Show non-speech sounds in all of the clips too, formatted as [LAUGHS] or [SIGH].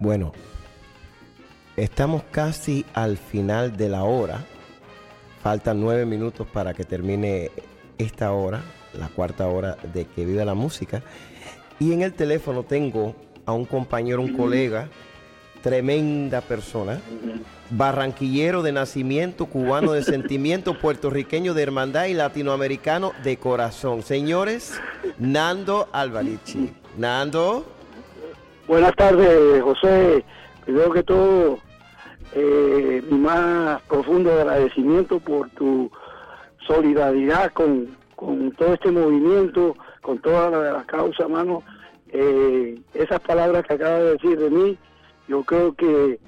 Bueno, estamos casi al final de la hora. Faltan nueve minutos para que termine esta hora, la cuarta hora de que viva la música. Y en el teléfono tengo a un compañero, un colega, tremenda persona, barranquillero de nacimiento, cubano de [LAUGHS] sentimiento, puertorriqueño de hermandad y latinoamericano de corazón. Señores, Nando Alvarici. Nando. Buenas tardes, José. Primero que todo, eh, mi más profundo agradecimiento por tu solidaridad con, con todo este movimiento, con toda la, la causa, mano. Eh, esas palabras que acaba de decir de mí, yo creo que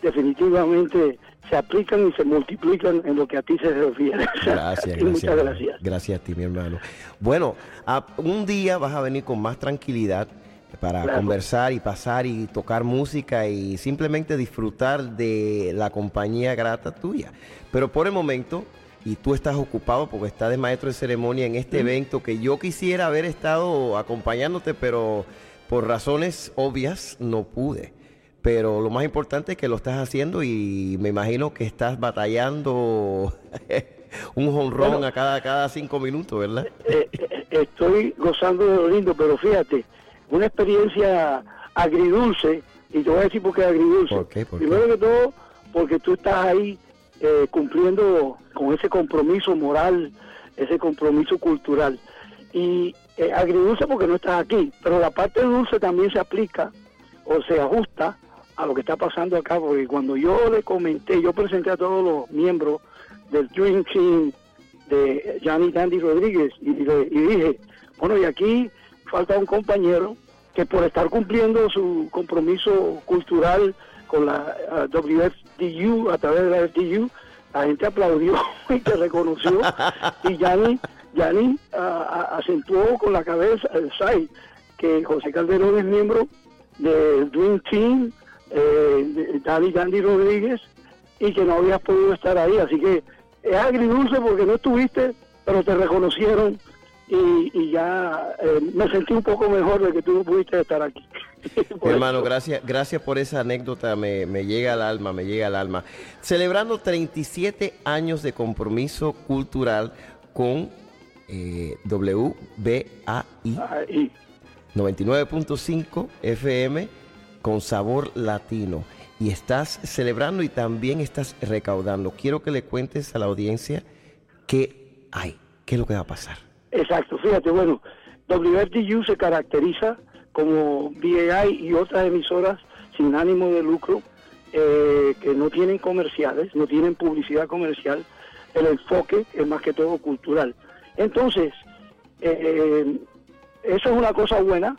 definitivamente se aplican y se multiplican en lo que a ti se refiere. [LAUGHS] Gracias, [LAUGHS] Y Muchas gracias. Gracias a ti, mi hermano. Bueno, a- un día vas a venir con más tranquilidad para Claro. conversar y pasar y tocar música y simplemente disfrutar de la compañía grata tuya. Pero por el momento, y tú estás ocupado porque estás de maestro de ceremonia en este evento que yo quisiera haber estado acompañándote, pero por razones obvias no pude. Pero lo más importante es que lo estás haciendo y me imagino que estás batallando [LAUGHS] un jonrón Bueno. a cada, cada cinco minutos, ¿verdad? Eh, eh, estoy gozando de lo lindo, pero fíjate, una experiencia agridulce, y te voy a decir por qué agridulce. ¿Por qué? ¿Por qué? Primero que todo, porque tú estás ahí eh, cumpliendo con ese compromiso moral, ese compromiso cultural. Y eh, agridulce porque no estás aquí, pero la parte dulce también se aplica o se ajusta a lo que está pasando acá, porque cuando yo le comenté, yo presenté a todos los miembros del Dream Team de Johnny Dandy Rodríguez y, le- y dije, bueno, y aquí falta un compañero que por estar cumpliendo su compromiso cultural con la ah, WFDU, a través de la FDU, la gente aplaudió [LAUGHS] y te reconoció y Yanni, Yanni ah, acentuó con la cabeza el SAI que José Calderón es miembro del Dream Team, eh, de Danny Dandy Rodríguez, y que no habías podido estar ahí. Así que es agridulce porque no estuviste, pero te reconocieron y, y ya eh, me sentí un poco mejor de que tú no pudiste estar aquí. [LAUGHS] Hermano, eso. gracias, gracias por esa anécdota, me, me llega al alma, me llega al alma. Celebrando 37 años de compromiso cultural con eh, WBAI Ah, y 99.5 FM con sabor latino. Y estás celebrando y también estás recaudando. Quiero que le cuentes a la audiencia qué hay, qué es lo que va a pasar. Exacto, fíjate, bueno, WFDU se caracteriza como BAI y otras emisoras sin ánimo de lucro eh, que no tienen comerciales, no tienen publicidad comercial, el enfoque es más que todo cultural. Entonces, eh, eso es una cosa buena.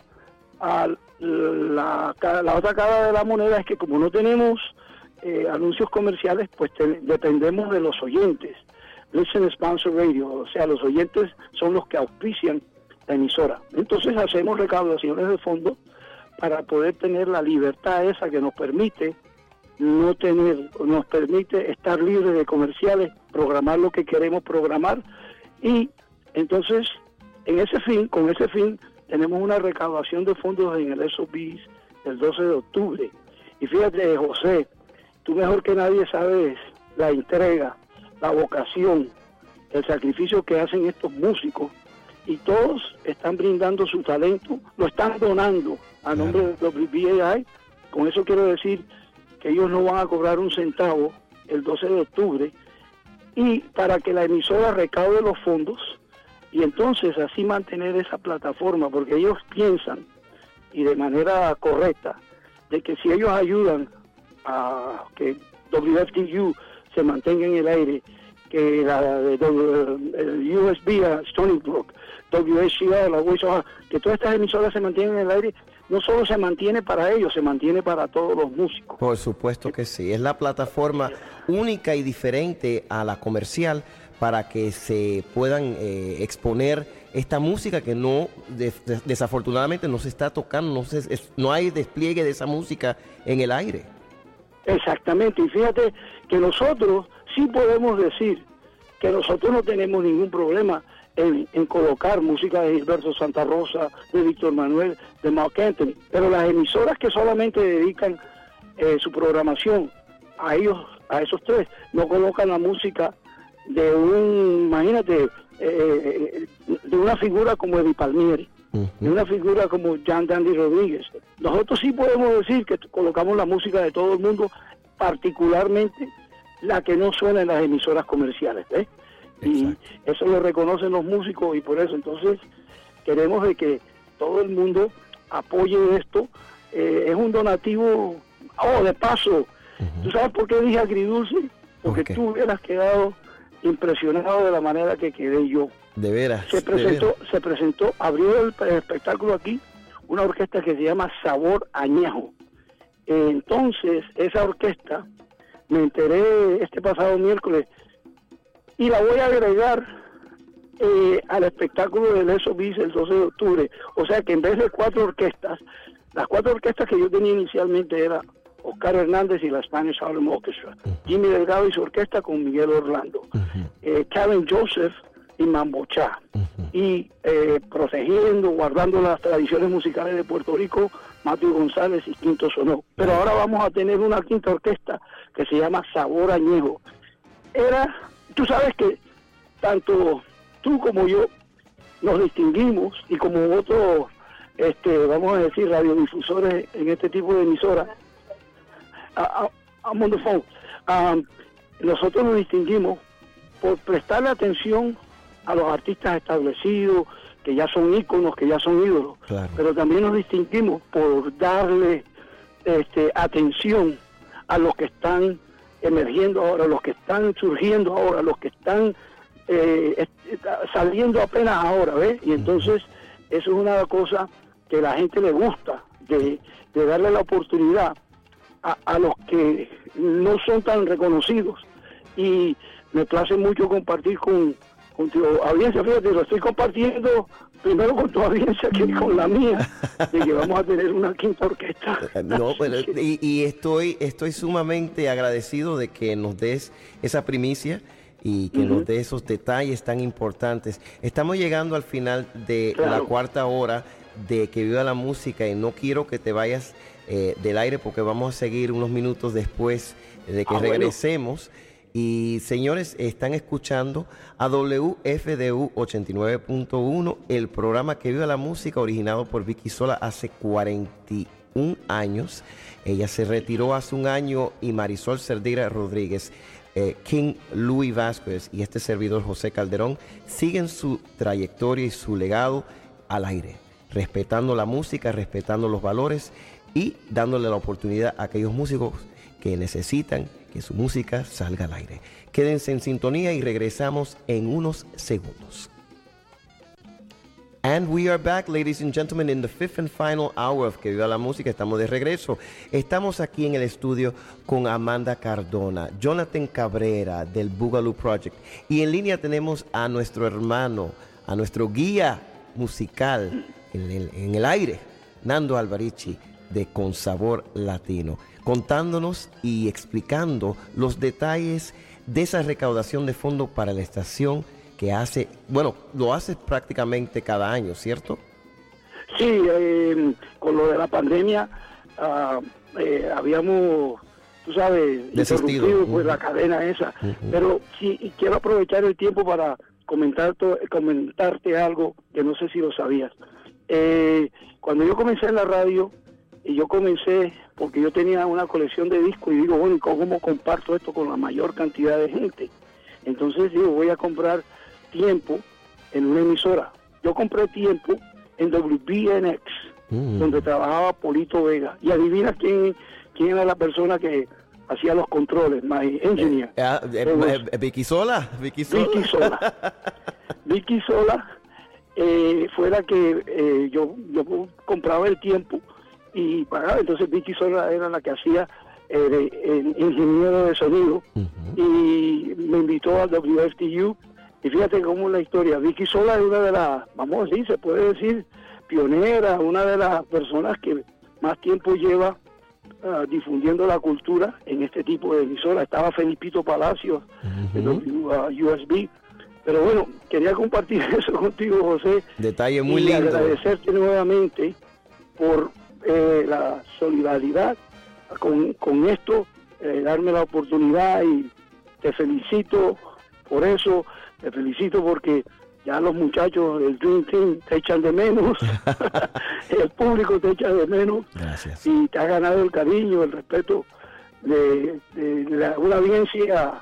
La, la otra cara de la moneda es que como no tenemos eh, anuncios comerciales, pues te- dependemos de los oyentes. Listen Sponsor Radio, o sea, los oyentes son los que auspician la emisora. Entonces hacemos recaudaciones de fondos para poder tener la libertad esa que nos permite no tener, nos permite estar libres de comerciales, programar lo que queremos programar y entonces en ese fin, con ese fin, tenemos una recaudación de fondos en el SOBIS el 12 de octubre. Y fíjate, José, tú mejor que nadie sabes la entrega, la vocación, el sacrificio que hacen estos músicos y todos están brindando su talento, lo están donando a nombre de WBAI. Con eso quiero decir que ellos no van a cobrar un centavo el 12 de octubre y para que la emisora recaude los fondos y entonces así mantener esa plataforma, porque ellos piensan y de manera correcta de que si ellos ayudan a que WFTU se mantenga en el aire, que la de USB Stony Brook, WHCR, la que todas estas emisoras se mantienen en el aire, no solo se mantiene para ellos, se mantiene para todos los músicos. Por supuesto que sí. Es la plataforma única y diferente a la comercial para que se puedan eh, exponer esta música que no, des- des- desafortunadamente, no se está tocando, no, se, es- no hay despliegue de esa música en el aire. Exactamente, y fíjate que nosotros sí podemos decir que nosotros no tenemos ningún problema en, colocar música de Gilberto Santa Rosa, de Víctor Manuel, de Mark Anthony, pero las emisoras que solamente dedican eh, su programación a ellos, a esos tres, no colocan la música de un, imagínate, eh, de una figura como Eddie Palmieri, de una figura como Jan Dandy Rodríguez. Nosotros sí podemos decir que colocamos la música de todo el mundo, particularmente la que no suena en las emisoras comerciales. Y eso lo reconocen los músicos y por eso entonces queremos de que todo el mundo apoye esto. Eh, es un donativo, oh, de paso, ¿tú sabes por qué dije agridulce? Porque tú hubieras quedado impresionado de la manera que quedé yo. De veras. Se presentó, se presentó, abrió el, espectáculo aquí una orquesta que se llama Sabor Añejo. entonces, esa orquesta, me enteré este pasado miércoles, y la voy a agregar eh, al espectáculo del SOBIS el 12 de octubre. O sea que en vez de cuatro orquestas, las cuatro orquestas que yo tenía inicialmente era Oscar Hernández y la Spanish Harlem Orchestra, Jimmy Delgado y su orquesta con Miguel Orlando, eh, Karen Joseph y Mambochá, y eh, protegiendo, guardando las tradiciones musicales de Puerto Rico, Mateo González y Quinto Sonó. Pero ahora vamos a tener una quinta orquesta que se llama Sabor Añejo. Era, tú sabes que tanto tú como yo nos distinguimos y como otros, este, vamos a decir, radiodifusores en este tipo de emisoras, a, a, Mundo nosotros nos distinguimos por prestarle atención a los artistas establecidos, que ya son íconos, que ya son ídolos, pero también nos distinguimos por darle este, atención a los que están emergiendo ahora, los que están surgiendo ahora, los que están eh, saliendo apenas ahora, ¿ves? Y entonces eso es una cosa que la gente le gusta, de, darle la oportunidad a, a, los que no son tan reconocidos. Y me place mucho compartir con, con tu audiencia, fíjate, lo estoy compartiendo primero con tu audiencia que con la mía, de que vamos a tener una quinta orquesta. [LAUGHS] No, y, y, estoy, estoy sumamente agradecido de que nos des esa primicia y que nos dé esos detalles tan importantes. Estamos llegando al final de la cuarta hora de que viva la música y no quiero que te vayas eh, del aire porque vamos a seguir unos minutos después de que ah, regresemos. Y señores, están escuchando a WFDU 89.1, el programa que vive la música originado por Vicky Sola hace 41 años. Ella se retiró hace un año y Marisol Cerdira Rodríguez eh, King Louis Vázquez y este servidor José Calderón siguen su trayectoria y su legado al aire, respetando la música, respetando los valores y dándole la oportunidad a aquellos músicos que necesitan que su música salga al aire. Quédense en sintonía y regresamos en unos segundos. And we are back, ladies and gentlemen, in the fifth and final hour of Que Viva la Música. Estamos de regreso. Estamos aquí en el estudio con Amanda Cardona, Jonathan Cabrera del Boogaloo Project. Y en línea tenemos a nuestro hermano, a nuestro guía musical en el, en el aire, Nando Alvarici de Con Sabor Latino, contándonos y explicando los detalles de esa recaudación de fondos para la estación que hace, bueno, lo hace prácticamente cada año, ¿cierto? Sí, eh, con lo de la pandemia ah, eh, habíamos, tú sabes, desistido pues, la cadena esa. Pero sí, quiero aprovechar el tiempo para comentar comentarte algo que no sé si lo sabías. Eh, cuando yo comencé en la radio, y yo comencé porque yo tenía una colección de discos y digo, bueno, ¿cómo comparto esto con la mayor cantidad de gente? Entonces digo, voy a comprar tiempo en una emisora. Yo compré tiempo en WBNX, mm. donde trabajaba Polito Vega. Y adivina quién, quién era la persona que hacía los controles, my engineer. Eh, ah, eh, eh, Vicky Sola. Vicky Sola. Vicky Sola. [LAUGHS] fue la que yo, yo compraba el tiempo y pagaba. Entonces Vicky Sola era la que hacía el, ingeniero de sonido y me invitó al WFTU y fíjate cómo la historia, Vicky Sola es una de las, vamos a decir, se puede decir, pionera, una de las personas que más tiempo lleva ah, difundiendo la cultura en este tipo de emisora. Estaba Felipito Palacios en USB. Pero bueno, quería compartir [LAUGHS] eso contigo, José. Detalle muy y lindo. agradecerte nuevamente por eh, la solidaridad con, con esto, eh, darme la oportunidad y te felicito por eso, te felicito porque ya los muchachos del Dream Team te echan de menos, [LAUGHS] [LAUGHS] el público te echa de menos Gracias. y te ha ganado el cariño, el respeto de, de la- una audiencia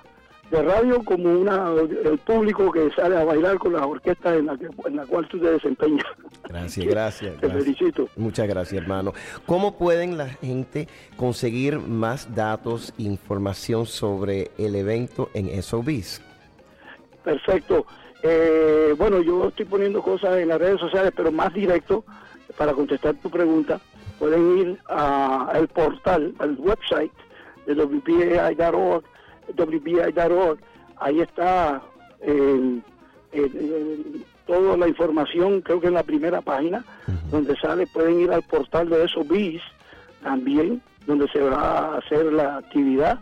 de radio como una el público que sale a bailar con las orquestas en la, que- en la cual tú te desempeñas. Gracias, gracias. [LAUGHS] Te gracias. felicito. Muchas gracias, hermano. ¿Cómo pueden la gente conseguir más datos, información sobre el evento en SOBs? Perfecto. Eh, bueno, yo estoy poniendo cosas en las redes sociales, pero más directo, para contestar tu pregunta, pueden ir a- al portal, al website de WBAI.org, WBAI.org. Ahí está eh, eh, eh, toda la información, creo que en la primera página, donde sale, pueden ir al portal de SOBIS también, donde se va a hacer la actividad.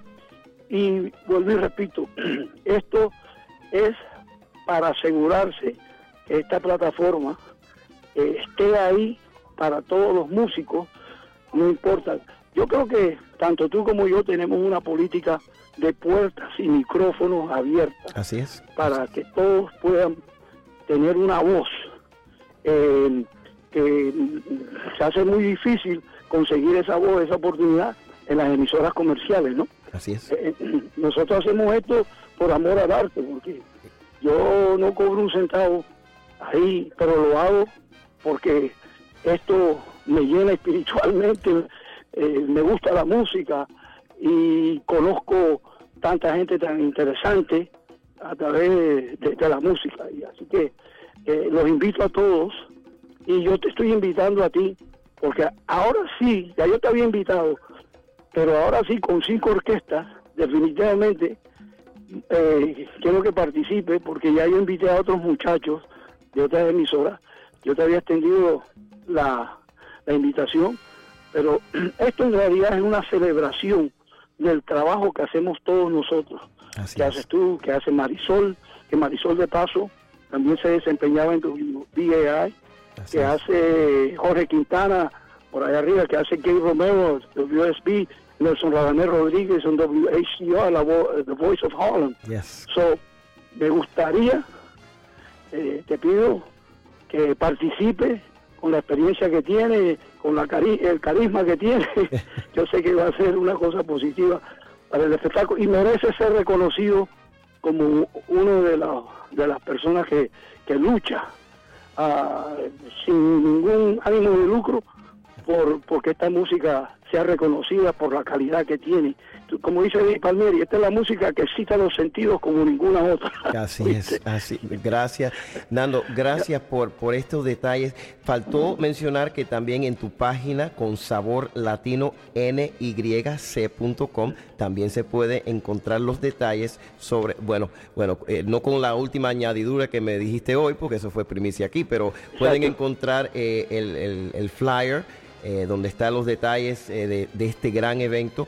Y vuelvo y repito, [CLEARS THROAT] esto es para asegurarse que esta plataforma eh, esté ahí para todos los músicos, no importa. Yo creo que tanto tú como yo tenemos una política de puertas y micrófonos abiertas Así es. para que todos puedan tener una voz eh, que se hace muy difícil conseguir esa voz, esa oportunidad en las emisoras comerciales, ¿no? Así es. Eh, eh, nosotros hacemos esto por amor al arte, porque yo no cobro un centavo ahí, pero lo hago porque esto me llena espiritualmente, eh, me gusta la música y conozco tanta gente tan interesante a través de, la música. Y así que los invito a todos y yo te estoy invitando a ti, porque ahora sí, ya yo te había invitado, pero ahora sí con cinco orquestas, definitivamente eh, quiero que participe porque ya yo invité a otros muchachos de otras emisoras. Yo te había extendido la, la invitación, pero [CLEARS THROAT] esto en realidad es una celebración del trabajo que hacemos todos nosotros. Así que es. haces tú, que hace Marisol, que Marisol de paso también se desempeñaba en Así que es. hace Jorge Quintana por allá arriba, que hace Kay Romero, WSB, Nelson Radamés Rodríguez en WHCR, la vo- The Voice of Harlem. Yes. So, me gustaría, eh, te pido que participe con la experiencia que tiene, con la cari- el carisma que tiene. [LAUGHS] Yo sé que va a ser una cosa positiva para el espectáculo y merece ser reconocido como uno de, la- de las personas que, que lucha ah, sin ningún ánimo de lucro por porque esta música sea reconocida por la calidad que tiene. Como dice Eddie Palmieri, esta es la música que excita los sentidos como ninguna otra. [LAUGHS] Así es, así. Gracias, Nando. Gracias por, por estos detalles. Faltó mencionar que también en tu página con sabor latino nyc.com también se puede encontrar los detalles sobre, bueno, bueno, eh, no con la última añadidura que me dijiste hoy, porque eso fue primicia aquí, pero pueden Exacto. encontrar eh, el, el- el flyer eh, donde están los detalles eh, de, de este gran evento.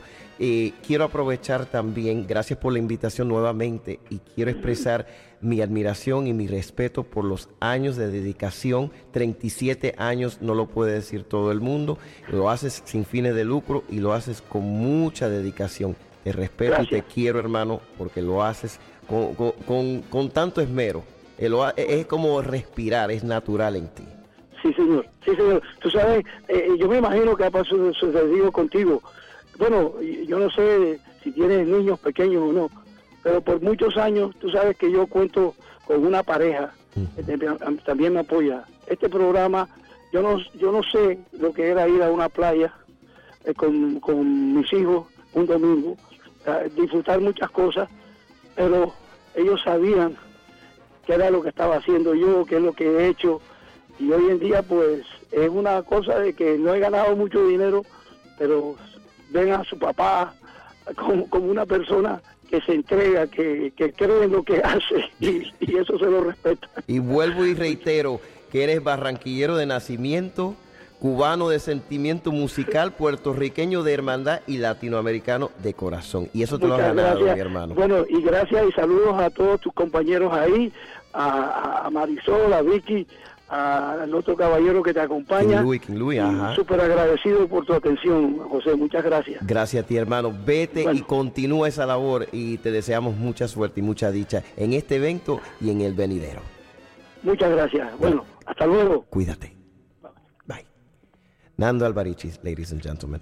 Quiero aprovechar también, gracias por la invitación nuevamente, y quiero expresar mi admiración y mi respeto por los años de dedicación. 37 años no lo puede decir todo el mundo. Lo haces sin fines de lucro y lo haces con mucha dedicación. Te respeto y te quiero, hermano, porque lo haces con, con- con- con tanto esmero. Eh, Es como respirar, es natural en ti. Sí, señor. Sí, señor. Tú sabes, eh, yo me imagino que ha pasado sucedido contigo. Bueno, yo no sé si tienes niños pequeños o no, pero por muchos años tú sabes que yo cuento con una pareja que también me apoya. Este programa, yo no, yo no sé lo que era ir a una playa eh, con, con mis hijos un domingo, a disfrutar muchas cosas, pero ellos sabían qué era lo que estaba haciendo yo, qué es lo que he hecho. Y hoy en día, pues, es una cosa de que no he ganado mucho dinero, pero ven a su papá como, como una persona que se entrega, que, que cree en lo que [LAUGHS] hace, y, y eso se lo respeta. Y vuelvo y reitero que eres barranquillero de nacimiento, cubano de sentimiento musical, puertorriqueño de hermandad y latinoamericano de corazón. Y eso te lo has ganado, gracias. mi hermano. Bueno, y gracias y saludos a todos tus compañeros ahí, a, a Marisol, a Vicky, al otro caballero que te acompaña. King Louis, King Louis, ajá. Súper agradecido por tu atención, José. Muchas gracias. Gracias a ti, hermano. Vete Bueno. y continúa esa labor y te deseamos mucha suerte y mucha dicha en este evento y en el venidero. Muchas gracias. Bueno, hasta luego. Cuídate. Bye. Nando Alvarichis, ladies and gentlemen.